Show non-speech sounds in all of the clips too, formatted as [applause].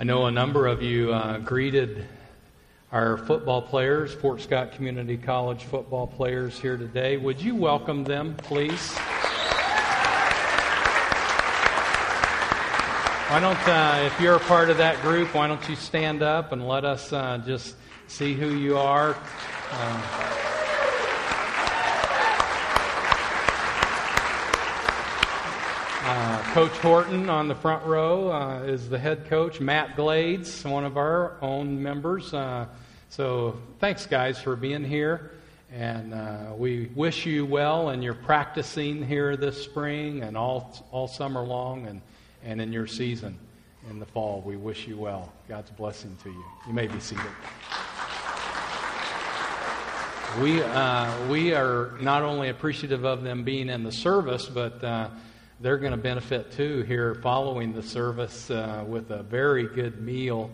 I know a number of you uh, greeted our football players, Fort Scott Community College football players here today. Would you welcome them, please? Why don't, uh, if you're a part of that group, why don't you stand up and let us uh, just see who you are? Uh, Uh, coach Horton on the front row uh, is the head coach. Matt Glades, one of our own members. Uh, so thanks, guys, for being here. And uh, we wish you well in your practicing here this spring and all, all summer long and, and in your season in the fall. We wish you well. God's blessing to you. You may be seated. We, uh, we are not only appreciative of them being in the service, but they're going to benefit too here following the service uh, with a very good meal.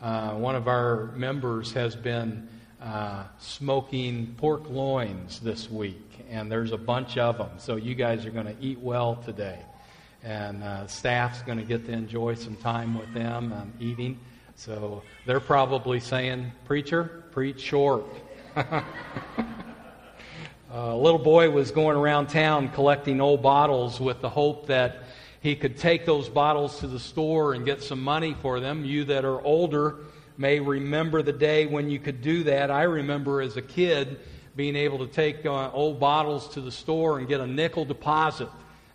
Uh, one of our members has been uh, smoking pork loins this week, and there's a bunch of them. So you guys are going to eat well today. And uh, staff's going to get to enjoy some time with them and eating. So they're probably saying, Preacher, preach short. [laughs] a little boy was going around town collecting old bottles with the hope that he could take those bottles to the store and get some money for them. You that are older may remember the day when you could do that. I remember as a kid being able to take uh, old bottles to the store and get a nickel deposit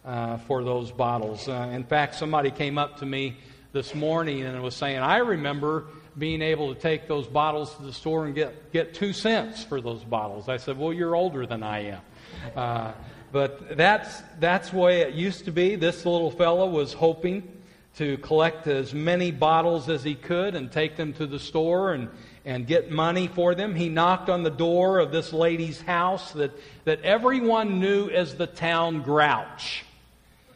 uh, for those bottles. Uh, in fact, somebody came up to me this morning and was saying, I remember being able to take those bottles to the store and get, get two cents for those bottles. I said, Well, you're older than I am. Uh, but that's, that's the way it used to be. This little fellow was hoping to collect as many bottles as he could and take them to the store and, and get money for them. He knocked on the door of this lady's house that, that everyone knew as the town grouch.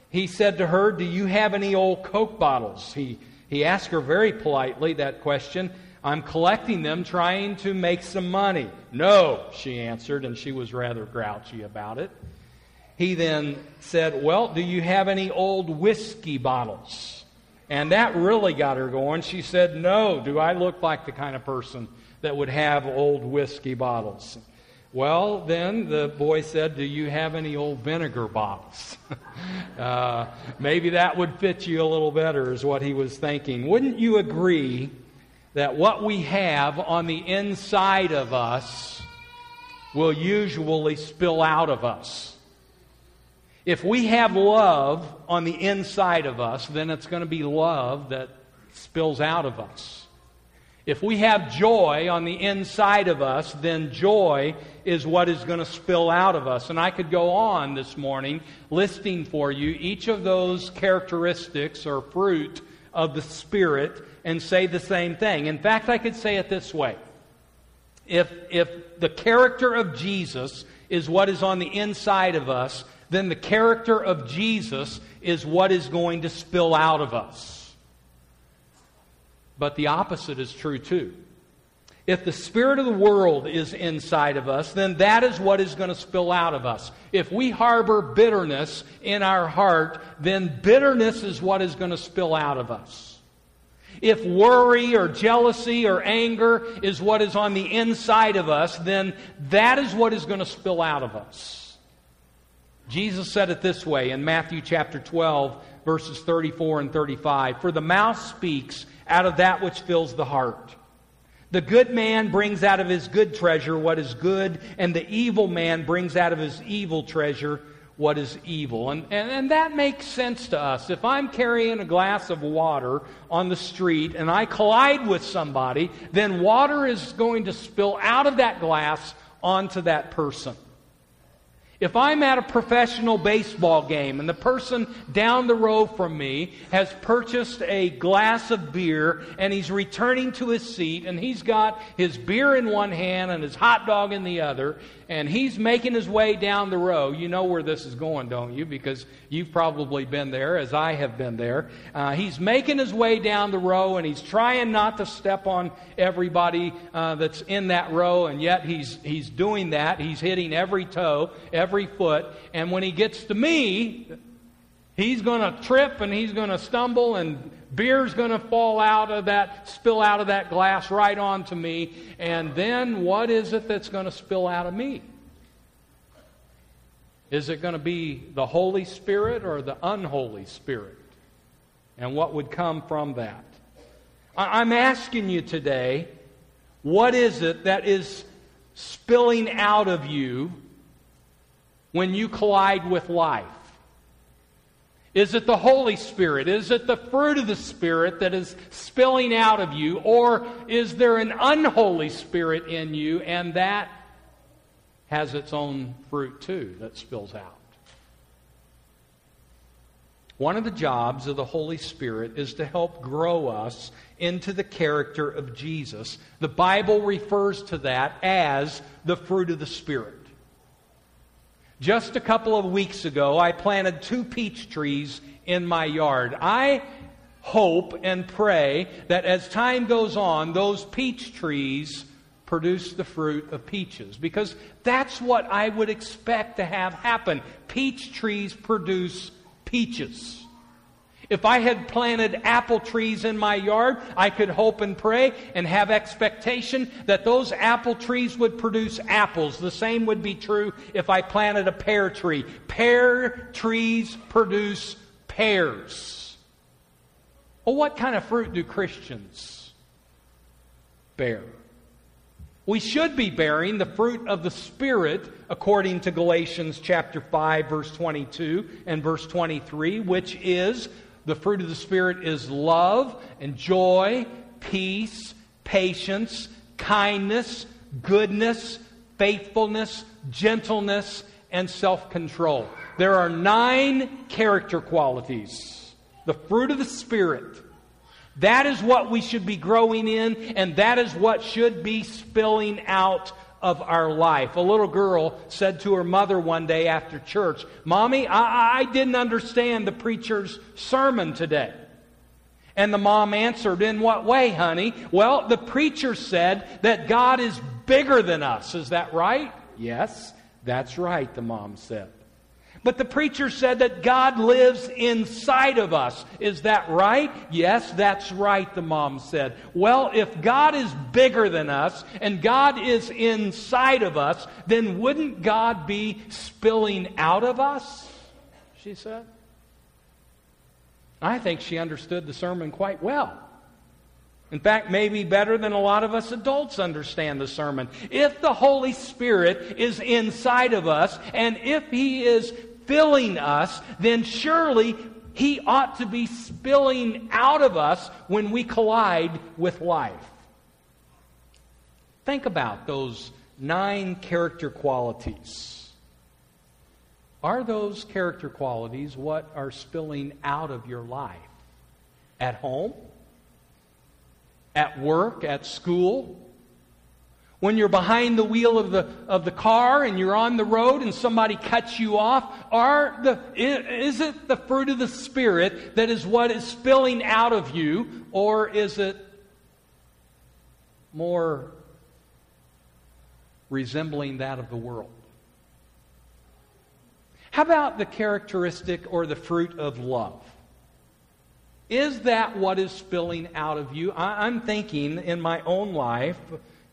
He said to her, Do you have any old Coke bottles? He he asked her very politely that question. I'm collecting them, trying to make some money. No, she answered, and she was rather grouchy about it. He then said, Well, do you have any old whiskey bottles? And that really got her going. She said, No, do I look like the kind of person that would have old whiskey bottles? Well, then the boy said, Do you have any old vinegar bottles? [laughs] uh, maybe that would fit you a little better, is what he was thinking. Wouldn't you agree that what we have on the inside of us will usually spill out of us? If we have love on the inside of us, then it's going to be love that spills out of us. If we have joy on the inside of us, then joy is what is going to spill out of us. And I could go on this morning listing for you each of those characteristics or fruit of the Spirit and say the same thing. In fact, I could say it this way. If, if the character of Jesus is what is on the inside of us, then the character of Jesus is what is going to spill out of us. But the opposite is true too. If the spirit of the world is inside of us, then that is what is going to spill out of us. If we harbor bitterness in our heart, then bitterness is what is going to spill out of us. If worry or jealousy or anger is what is on the inside of us, then that is what is going to spill out of us. Jesus said it this way in Matthew chapter 12, verses 34 and 35 For the mouth speaks out of that which fills the heart. The good man brings out of his good treasure what is good, and the evil man brings out of his evil treasure what is evil. And, and, and, that makes sense to us. If I'm carrying a glass of water on the street and I collide with somebody, then water is going to spill out of that glass onto that person. If I'm at a professional baseball game and the person down the row from me has purchased a glass of beer and he's returning to his seat and he's got his beer in one hand and his hot dog in the other and he's making his way down the row, you know where this is going, don't you? Because you've probably been there, as I have been there. Uh, he's making his way down the row and he's trying not to step on everybody uh, that's in that row, and yet he's, he's doing that. He's hitting every toe, every foot. And when he gets to me, he's going to trip and he's going to stumble and beer's going to fall out of that, spill out of that glass right onto me. And then what is it that's going to spill out of me? Is it going to be the Holy Spirit or the unholy Spirit? And what would come from that? I'm asking you today, what is it that is spilling out of you when you collide with life? Is it the Holy Spirit? Is it the fruit of the Spirit that is spilling out of you? Or is there an unholy spirit in you and that has its own fruit too that spills out? One of the jobs of the Holy Spirit is to help grow us into the character of Jesus. The Bible refers to that as the fruit of the Spirit. Just a couple of weeks ago, I planted two peach trees in my yard. I hope and pray that as time goes on, those peach trees produce the fruit of peaches because that's what I would expect to have happen. Peach trees produce peaches. If I had planted apple trees in my yard, I could hope and pray and have expectation that those apple trees would produce apples. The same would be true if I planted a pear tree. Pear trees produce pears. Well, what kind of fruit do Christians bear? We should be bearing the fruit of the Spirit according to Galatians chapter 5 verse 22 and verse 23, which is the fruit of the Spirit is love and joy, peace, patience, kindness, goodness, faithfulness, gentleness, and self control. There are nine character qualities. The fruit of the Spirit. That is what we should be growing in, and that is what should be spilling out of our life. A little girl said to her mother one day after church, Mommy, I, I didn't understand the preacher's sermon today. And the mom answered, In what way, honey? Well, the preacher said that God is bigger than us. Is that right? Yes, that's right, the mom said. But the preacher said that God lives inside of us. Is that right? Yes, that's right, the mom said. Well, if God is bigger than us and God is inside of us, then wouldn't God be spilling out of us? She said. I think she understood the sermon quite well. In fact, maybe better than a lot of us adults understand the sermon. If the Holy Spirit is inside of us, and if He is filling us, then surely He ought to be spilling out of us when we collide with life. Think about those nine character qualities. Are those character qualities what are spilling out of your life? At home? At work? At school? When you're behind the wheel of the, of the car and you're on the road and somebody cuts you off, are the, is it the fruit of the Spirit that is what is spilling out of you, or is it more resembling that of the world? How about the characteristic or the fruit of love? Is that what is spilling out of you? I, am thinking in my own life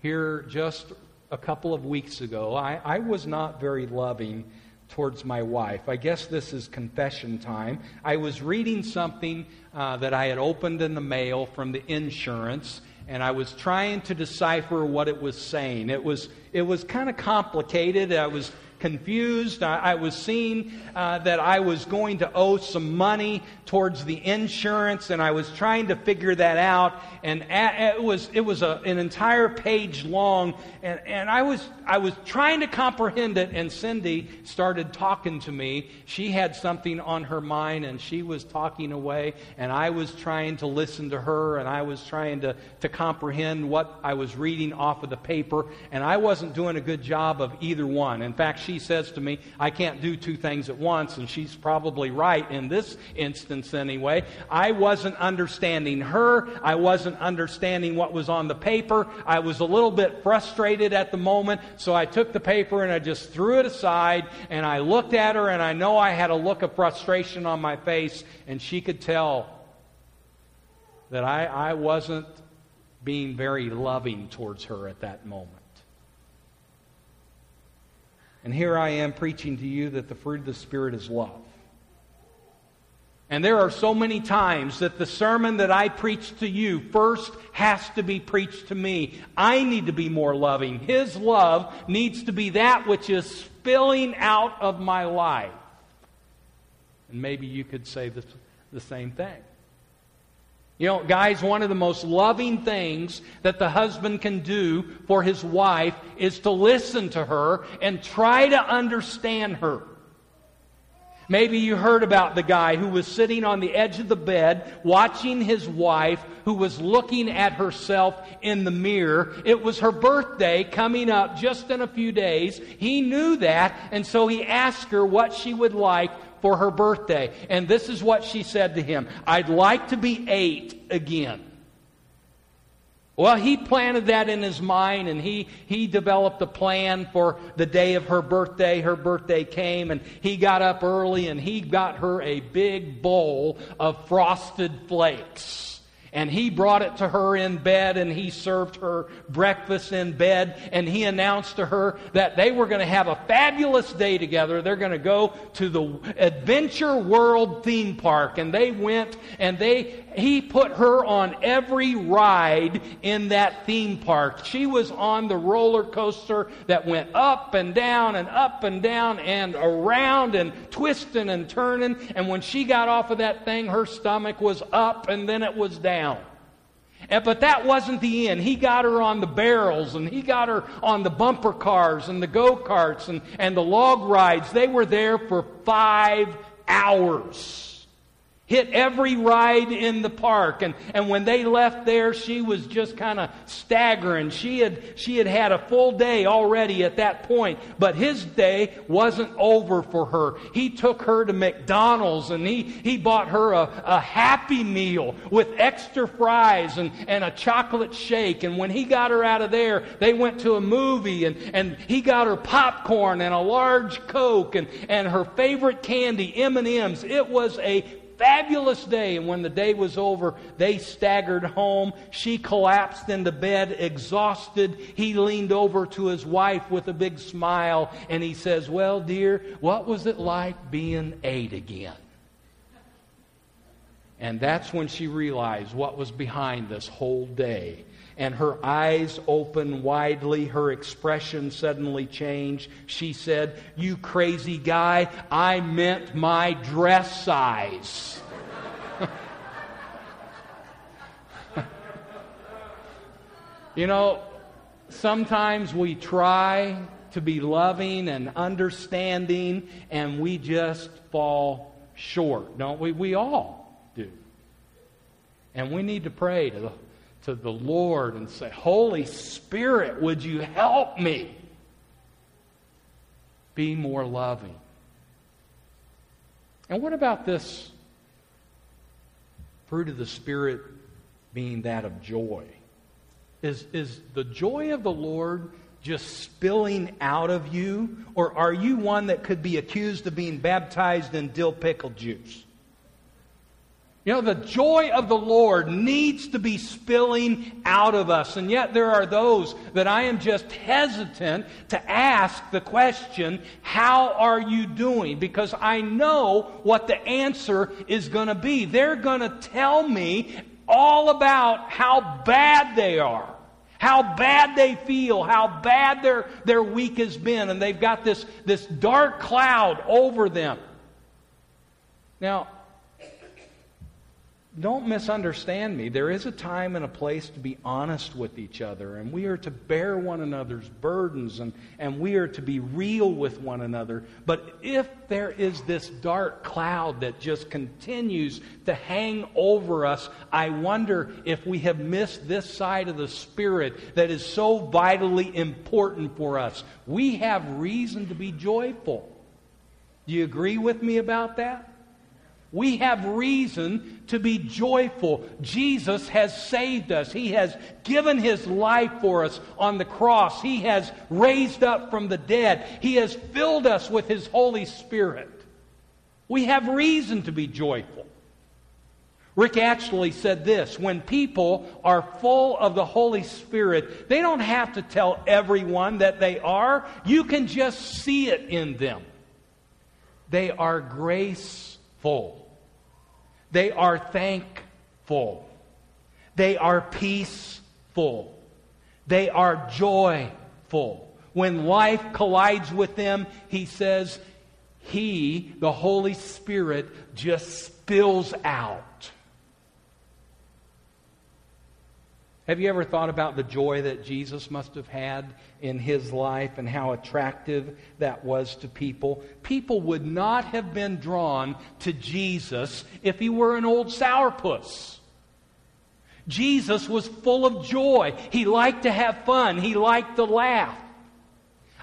here just a couple of weeks ago, I, I was not very loving towards my wife. I guess this is confession time. I was reading something uh, that I had opened in the mail from the insurance, and I was trying to decipher what it was saying. It was it was kind of complicated. I was confused. I, I was seeing uh, that I was going to owe some money towards the insurance, and I was trying to figure that out. And it was it was a, an entire page long, and, and I was I was trying to comprehend it. And Cindy started talking to me. She had something on her mind, and she was talking away, and I was trying to listen to her, and I was trying to to comprehend what I was reading off of the paper, and I wasn't doing a good job of either one. In fact, she she says to me, I can't do two things at once, and she's probably right in this instance anyway. I wasn't understanding her. I wasn't understanding what was on the paper. I was a little bit frustrated at the moment, so I took the paper and I just threw it aside, and I looked at her, and I know I had a look of frustration on my face, and she could tell that I, I wasn't being very loving towards her at that moment. And here I am preaching to you that the fruit of the Spirit is love. And there are so many times that the sermon that I preach to you first has to be preached to me. I need to be more loving. His love needs to be that which is spilling out of my life. And maybe you could say this, the same thing. You know, guys, one of the most loving things that the husband can do for his wife is to listen to her and try to understand her. Maybe you heard about the guy who was sitting on the edge of the bed watching his wife who was looking at herself in the mirror. It was her birthday coming up just in a few days. He knew that, and so he asked her what she would like for her birthday. And this is what she said to him I'd like to be eight again. Well, he planted that in his mind and he, he developed a plan for the day of her birthday. Her birthday came and he got up early and he got her a big bowl of frosted flakes. And he brought it to her in bed and he served her breakfast in bed and he announced to her that they were going to have a fabulous day together. They're going to go to the Adventure World theme park and they went and they, he put her on every ride in that theme park. She was on the roller coaster that went up and down and up and down and around and twisting and turning. And when she got off of that thing, her stomach was up and then it was down. And, but that wasn't the end. He got her on the barrels and he got her on the bumper cars and the go karts and, and the log rides. They were there for five hours hit every ride in the park. And, and when they left there, she was just kind of staggering. She had, she had had a full day already at that point, but his day wasn't over for her. He took her to McDonald's and he, he bought her a, a Happy Meal with extra fries and, and a chocolate shake. And when he got her out of there, they went to a movie and, and he got her popcorn and a large Coke and, and her favorite candy, M&M's. It was a fabulous day. And when the day was over, they staggered home. She collapsed into bed, exhausted. He leaned over to his wife with a big smile and he says, Well, dear, what was it like being eight again? And that's when she realized what was behind this whole day and her eyes opened widely. Her expression suddenly changed. She said, You crazy guy, I meant my dress size. [laughs] you know, sometimes we try to be loving and understanding, and we just fall short, don't we? We all do. And we need to pray to the to the Lord and say, Holy Spirit, would you help me be more loving? And what about this fruit of the Spirit being that of joy? Is, is the joy of the Lord just spilling out of you? Or are you one that could be accused of being baptized in dill pickle juice? You know, the joy of the Lord needs to be spilling out of us. And yet there are those that I am just hesitant to ask the question, how are you doing? Because I know what the answer is going to be. They're going to tell me all about how bad they are. How bad they feel, how bad their, their week has been, and they've got this, this dark cloud over them. Now, don't misunderstand me. There is a time and a place to be honest with each other, and we are to bear one another's burdens, and, and we are to be real with one another. But if there is this dark cloud that just continues to hang over us, I wonder if we have missed this side of the Spirit that is so vitally important for us. We have reason to be joyful. Do you agree with me about that? We have reason to be joyful. Jesus has saved us. He has given his life for us on the cross. He has raised up from the dead. He has filled us with his Holy Spirit. We have reason to be joyful. Rick actually said this when people are full of the Holy Spirit, they don't have to tell everyone that they are. You can just see it in them. They are graceful, they are thankful, they are peaceful, they are joyful. When life collides with them, he says, He, the Holy Spirit, just spills out. Have you ever thought about the joy that Jesus must have had in his life and how attractive that was to people? People would not have been drawn to Jesus if he were an old sourpuss. Jesus was full of joy. He liked to have fun. He liked to laugh.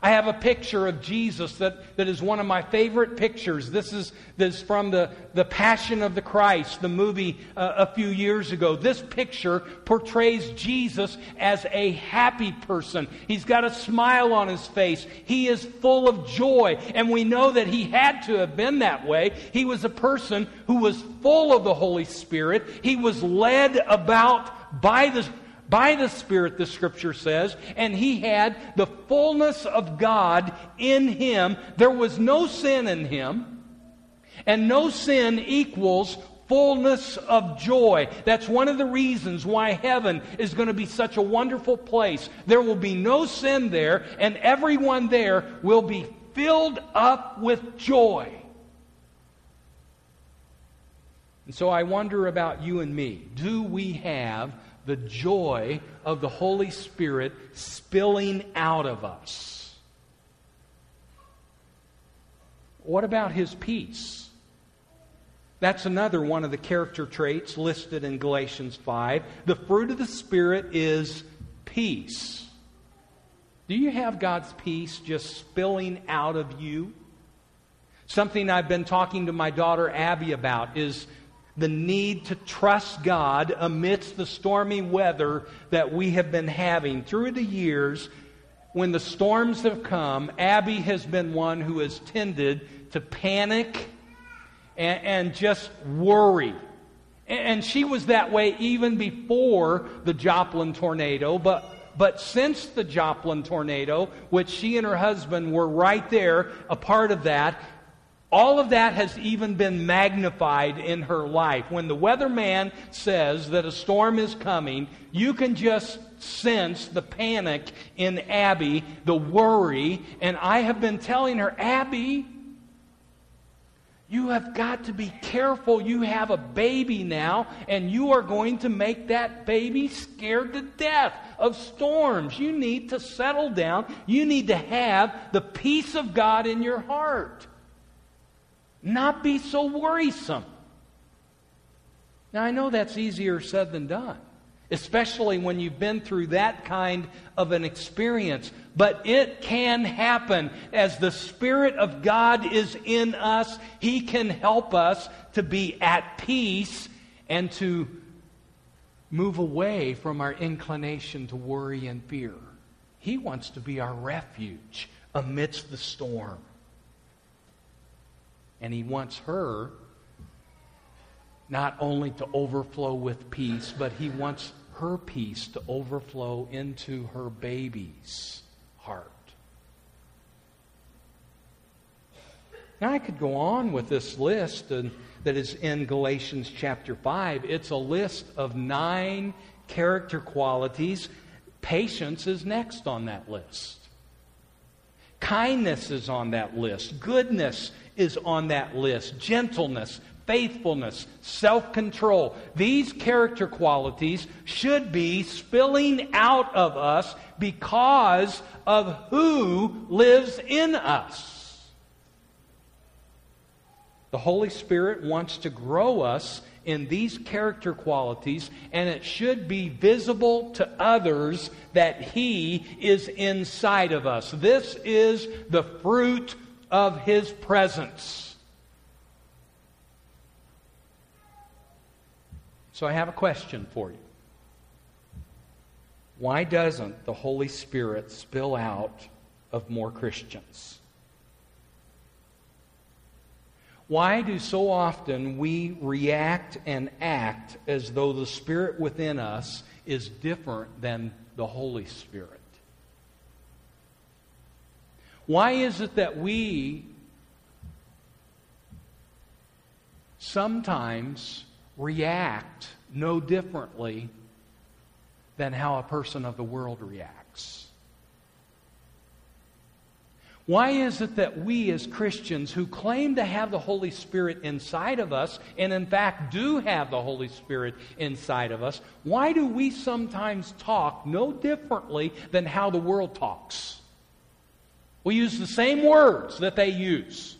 I have a picture of Jesus that, that is one of my favorite pictures. This is, this is from the, the Passion of the Christ, the movie uh, a few years ago. This picture portrays Jesus as a happy person. He's got a smile on his face. He is full of joy. And we know that he had to have been that way. He was a person who was full of the Holy Spirit. He was led about by the by the Spirit, the scripture says, and he had the fullness of God in him. There was no sin in him, and no sin equals fullness of joy. That's one of the reasons why heaven is going to be such a wonderful place. There will be no sin there, and everyone there will be filled up with joy. And so I wonder about you and me. Do we have the joy of the Holy Spirit spilling out of us. What about his peace? That's another one of the character traits listed in Galatians 5. The fruit of the Spirit is peace. Do you have God's peace just spilling out of you? Something I've been talking to my daughter Abby about is the need to trust God amidst the stormy weather that we have been having. Through the years, when the storms have come, Abby has been one who has tended to panic and, and just worry. And she was that way even before the Joplin tornado, but but since the Joplin tornado, which she and her husband were right there, a part of that, all of that has even been magnified in her life. When the weatherman says that a storm is coming, you can just sense the panic in Abby, the worry. And I have been telling her, Abby, you have got to be careful. You have a baby now, and you are going to make that baby scared to death of storms. You need to settle down. You need to have the peace of God in your heart. Not be so worrisome. Now, I know that's easier said than done, especially when you've been through that kind of an experience. But it can happen. As the Spirit of God is in us, He can help us to be at peace and to move away from our inclination to worry and fear. He wants to be our refuge amidst the storm. And he wants her not only to overflow with peace, but he wants her peace to overflow into her baby's heart. Now, I could go on with this list and, that is in Galatians chapter 5. It's a list of nine character qualities. Patience is next on that list. Kindness is on that list. Goodness is on that list. Gentleness, faithfulness, self control. These character qualities should be spilling out of us because of who lives in us. The Holy Spirit wants to grow us in these character qualities, and it should be visible to others that He is inside of us. This is the fruit of His presence. So I have a question for you. Why doesn't the Holy Spirit spill out of more Christians? Why do so often we react and act as though the Spirit within us is different than the Holy Spirit? Why is it that we sometimes react no differently than how a person of the world reacts. Why is it that we as Christians who claim to have the Holy Spirit inside of us, and in fact do have the Holy Spirit inside of us, why do we sometimes talk no differently than how the world talks? We use the same words that they use.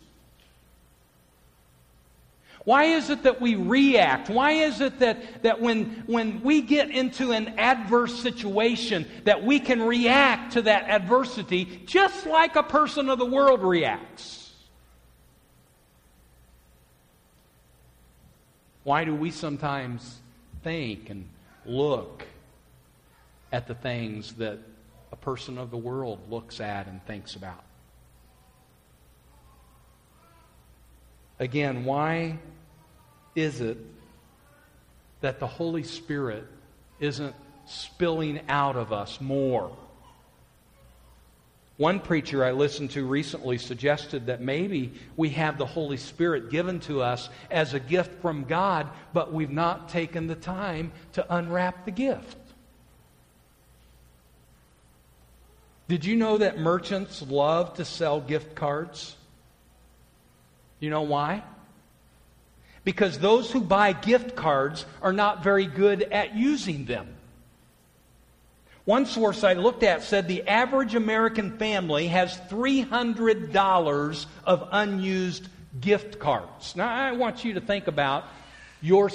Why is it that we react? Why is it that, that when, when we get into an adverse situation, that we can react to that adversity just like a person of the world reacts? Why do we sometimes think and look at the things that a person of the world looks at and thinks about? Again, why is it that the Holy Spirit isn't spilling out of us more? One preacher I listened to recently suggested that maybe we have the Holy Spirit given to us as a gift from God, but we've not taken the time to unwrap the gift. Did you know that merchants love to sell gift cards? You know why? Because those who buy gift cards are not very good at using them. One source I looked at said the average American family has $300 of unused gift cards. Now, I want you to think about your,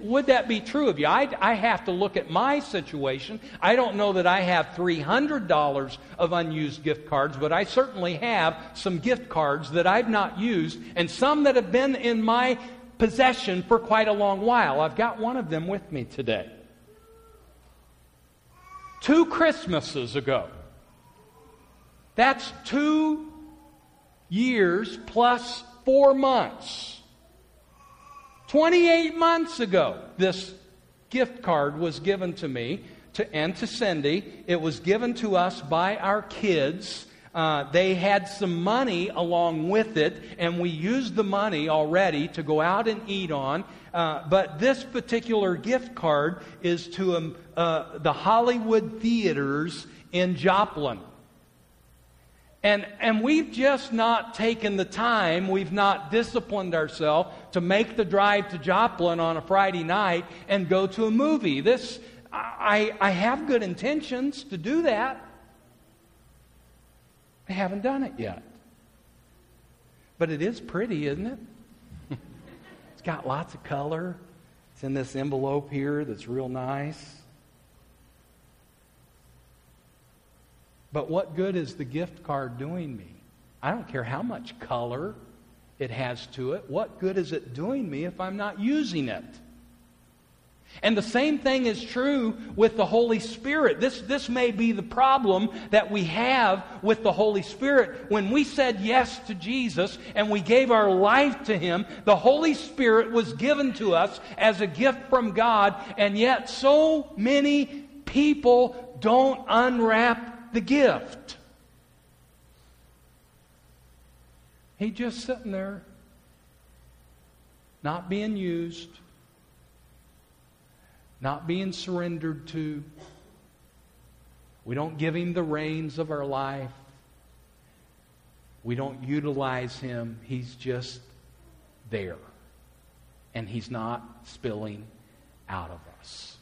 would that be true of you? I, I have to look at my situation. I don't know that I have $300 of unused gift cards, but I certainly have some gift cards that I've not used and some that have been in my possession for quite a long while. I've got one of them with me today. Two Christmases ago, that's two years plus four months 28 months ago, this gift card was given to me to, and to Cindy. It was given to us by our kids. Uh, they had some money along with it, and we used the money already to go out and eat on. Uh, but this particular gift card is to um, uh, the Hollywood theaters in Joplin. And, and we've just not taken the time, we've not disciplined ourselves to make the drive to Joplin on a Friday night and go to a movie. This, I, I have good intentions to do that. I haven't done it yet. But it is pretty, isn't it? [laughs] it's got lots of color. It's in this envelope here that's real nice. But what good is the gift card doing me? I don't care how much color it has to it. What good is it doing me if I'm not using it? And the same thing is true with the Holy Spirit. This, this may be the problem that we have with the Holy Spirit. When we said yes to Jesus and we gave our life to Him, the Holy Spirit was given to us as a gift from God, and yet so many people don't unwrap the gift. He just sitting there, not being used, not being surrendered to. We don't give him the reins of our life. We don't utilize him. He's just there. And he's not spilling out of us.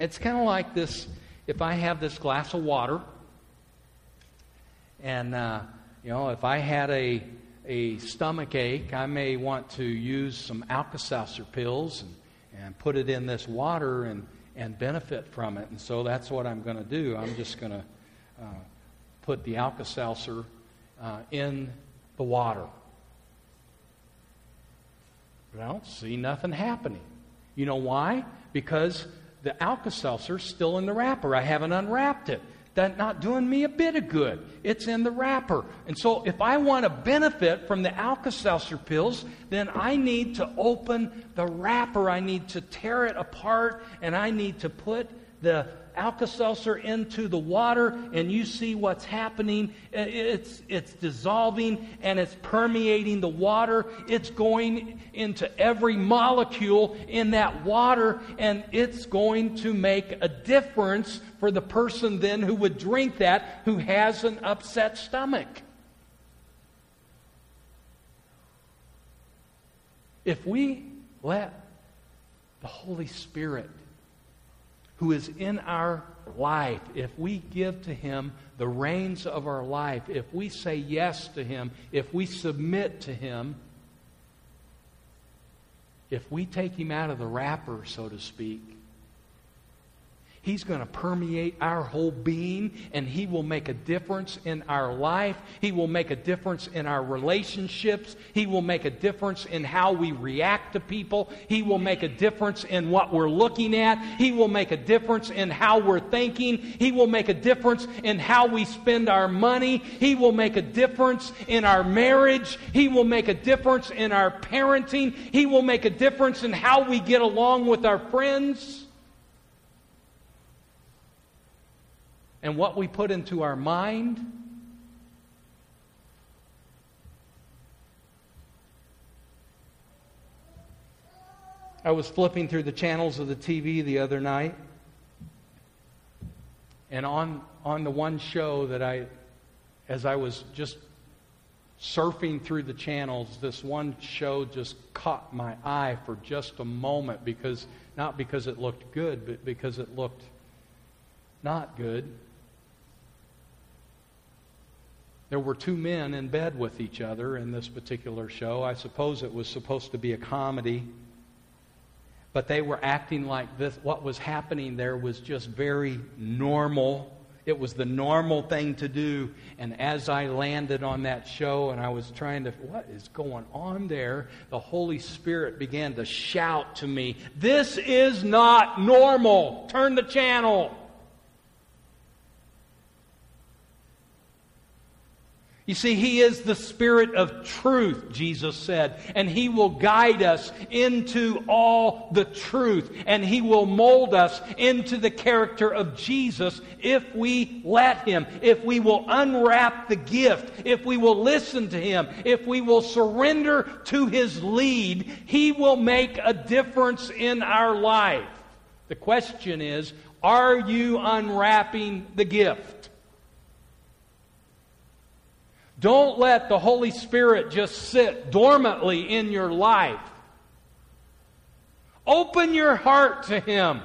It's kind of like this if I have this glass of water, and uh, you know, if I had a a stomach ache, I may want to use some Alka-Seltzer pills and, and put it in this water and, and benefit from it. And so that's what I'm going to do. I'm just going to uh, put the Alka-Seltzer uh, in the water. But I don't see nothing happening. You know why? Because the Alka Seltzer still in the wrapper. I haven't unwrapped it. that's not doing me a bit of good. It's in the wrapper. And so if I want to benefit from the Alka-Seltzer pills, then I need to open the wrapper. I need to tear it apart and I need to put the Alka Seltzer into the water, and you see what's happening. It's, it's dissolving and it's permeating the water. It's going into every molecule in that water, and it's going to make a difference for the person then who would drink that who has an upset stomach. If we let the Holy Spirit who is in our life, if we give to Him the reins of our life, if we say yes to Him, if we submit to Him, if we take Him out of the wrapper, so to speak, He's going to permeate our whole being and He will make a difference in our life. He will make a difference in our relationships. He will make a difference in how we react to people. He will make a difference in what we're looking at. He will make a difference in how we're thinking. He will make a difference in how we spend our money. He will make a difference in our marriage. He will make a difference in our parenting. He will make a difference in how we get along with our friends. And what we put into our mind. I was flipping through the channels of the TV the other night, and on, on the one show that I, as I was just surfing through the channels, this one show just caught my eye for just a moment because, not because it looked good, but because it looked not good. There were two men in bed with each other in this particular show. I suppose it was supposed to be a comedy. But they were acting like this. What was happening there was just very normal. It was the normal thing to do. And as I landed on that show and I was trying to, what is going on there? The Holy Spirit began to shout to me, This is not normal. Turn the channel. You see, He is the Spirit of truth, Jesus said, and He will guide us into all the truth, and He will mold us into the character of Jesus if we let Him, if we will unwrap the gift, if we will listen to Him, if we will surrender to His lead, He will make a difference in our life. The question is, are you unwrapping the gift? Don't let the Holy Spirit just sit dormantly in your life. Open your heart to Him.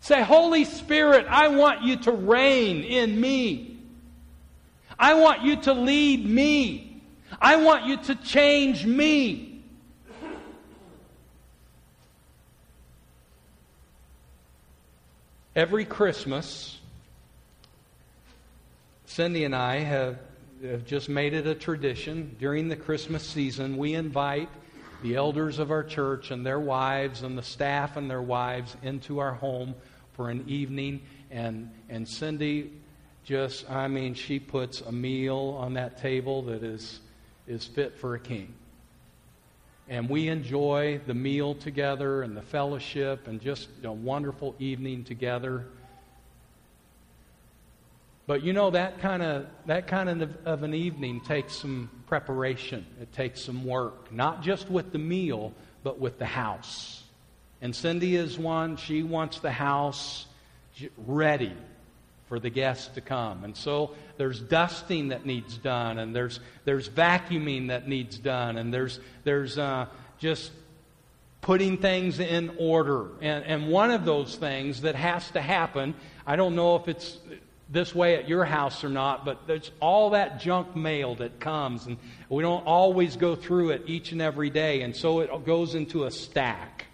Say, Holy Spirit, I want you to reign in me. I want you to lead me. I want you to change me. Every Christmas, Cindy and I have have just made it a tradition. During the Christmas season, we invite the elders of our church and their wives and the staff and their wives into our home for an evening. And, and Cindy just, I mean, she puts a meal on that table that is, is fit for a king. And we enjoy the meal together and the fellowship and just a wonderful evening together. But you know that kind of that kind of, of an evening takes some preparation. It takes some work, not just with the meal, but with the house. And Cindy is one. She wants the house ready for the guests to come. And so there's dusting that needs done, and there's there's vacuuming that needs done, and there's there's uh, just putting things in order. And, and one of those things that has to happen, I don't know if it's this way at your house or not, but there's all that junk mail that comes, and we don't always go through it each and every day, and so it goes into a stack.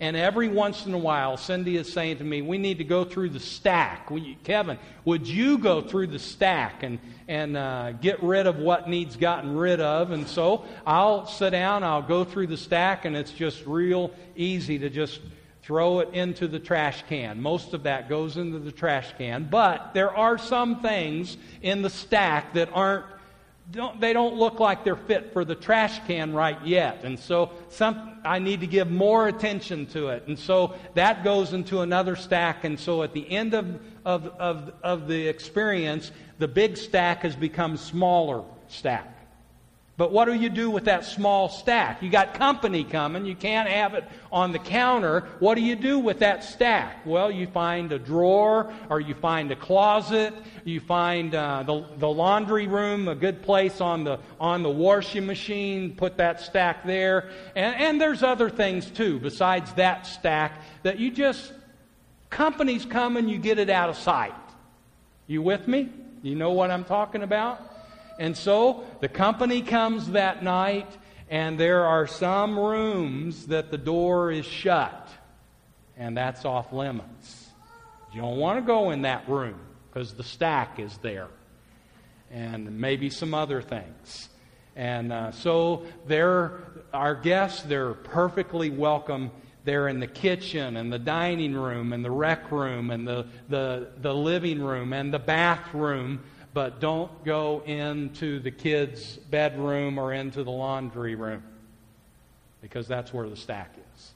And every once in a while, Cindy is saying to me, We need to go through the stack. Kevin, would you go through the stack and, and uh, get rid of what needs gotten rid of? And so I'll sit down, I'll go through the stack, and it's just real easy to just throw it into the trash can. Most of that goes into the trash can, but there are some things in the stack that aren't don't, they don't look like they're fit for the trash can right yet. And so some, I need to give more attention to it. And so that goes into another stack. And so at the end of, of, of, of the experience, the big stack has become smaller stack. But what do you do with that small stack? You got company coming. You can't have it on the counter. What do you do with that stack? Well, you find a drawer, or you find a closet. You find uh, the, the laundry room, a good place on the on the washing machine. Put that stack there, and, and there's other things too besides that stack that you just companies come and you get it out of sight. You with me? You know what I'm talking about? And so the company comes that night, and there are some rooms that the door is shut, and that's off limits. You don't want to go in that room because the stack is there, and maybe some other things. And uh, so they're, our guests, they're perfectly welcome there in the kitchen and the dining room and the rec room and the, the, the living room and the bathroom but don't go into the kids' bedroom or into the laundry room because that's where the stack is.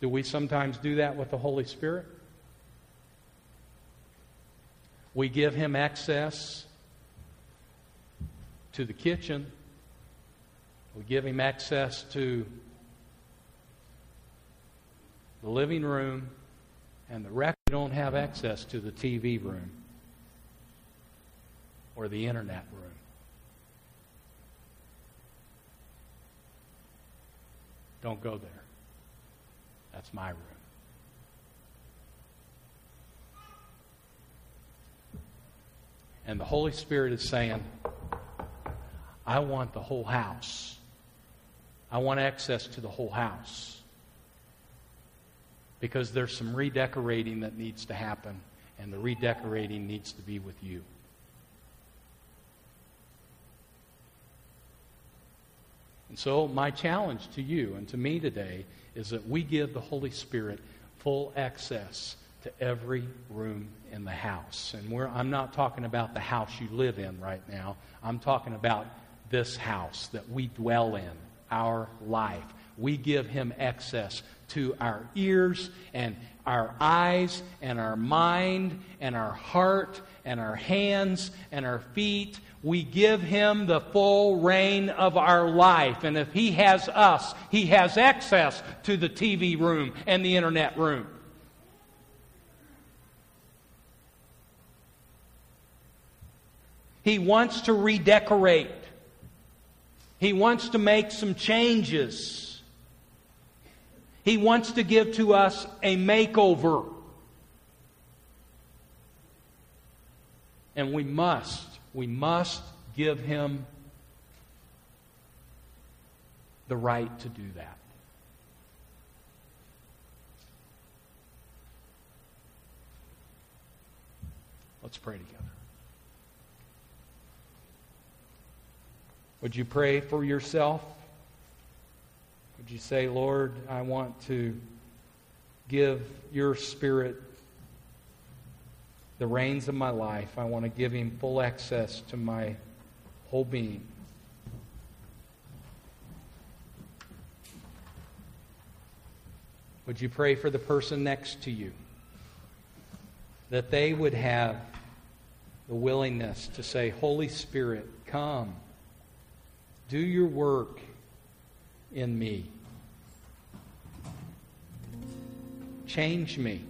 Do we sometimes do that with the Holy Spirit? We give him access to the kitchen. We give him access to the living room and the rec don't have access to the TV room or the internet room. Don't go there. That's my room. And the Holy Spirit is saying, I want the whole house. I want access to the whole house because there's some redecorating that needs to happen, and the redecorating needs to be with you. And so, my challenge to you and to me today is that we give the Holy Spirit full access to every room in the house. And I'm not talking about the house you live in right now, I'm talking about this house that we dwell in, our life. We give Him access to our ears and our eyes and our mind and our heart and our hands and our feet. We give him the full reign of our life. And if he has us, he has access to the TV room and the internet room. He wants to redecorate. He wants to make some changes. He wants to give to us a makeover. And we must, we must give him the right to do that. Let's pray together. Would you pray for yourself? Would you say, Lord, I want to give your spirit the reins of my life. I want to give him full access to my whole being. Would you pray for the person next to you that they would have the willingness to say, Holy Spirit, come, do your work in me. Change me.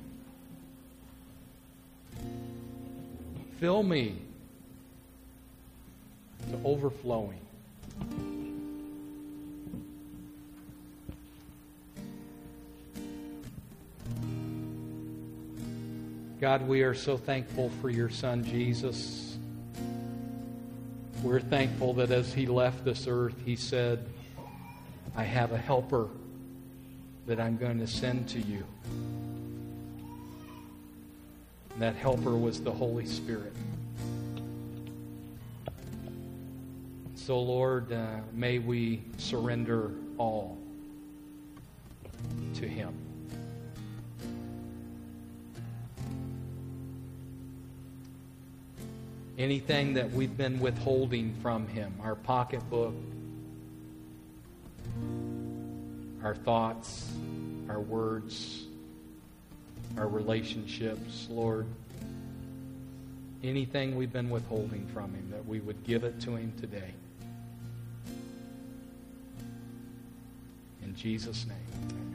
Fill me to overflowing. God, we are so thankful for your Son, Jesus. We're thankful that as he left this earth, he said, I have a helper that I'm going to send to you. And that helper was the Holy Spirit. So, Lord, uh, may we surrender all to Him. Anything that we've been withholding from Him, our pocketbook, our thoughts, our words, our relationships, Lord. Anything we've been withholding from Him, that we would give it to Him today. In Jesus' name.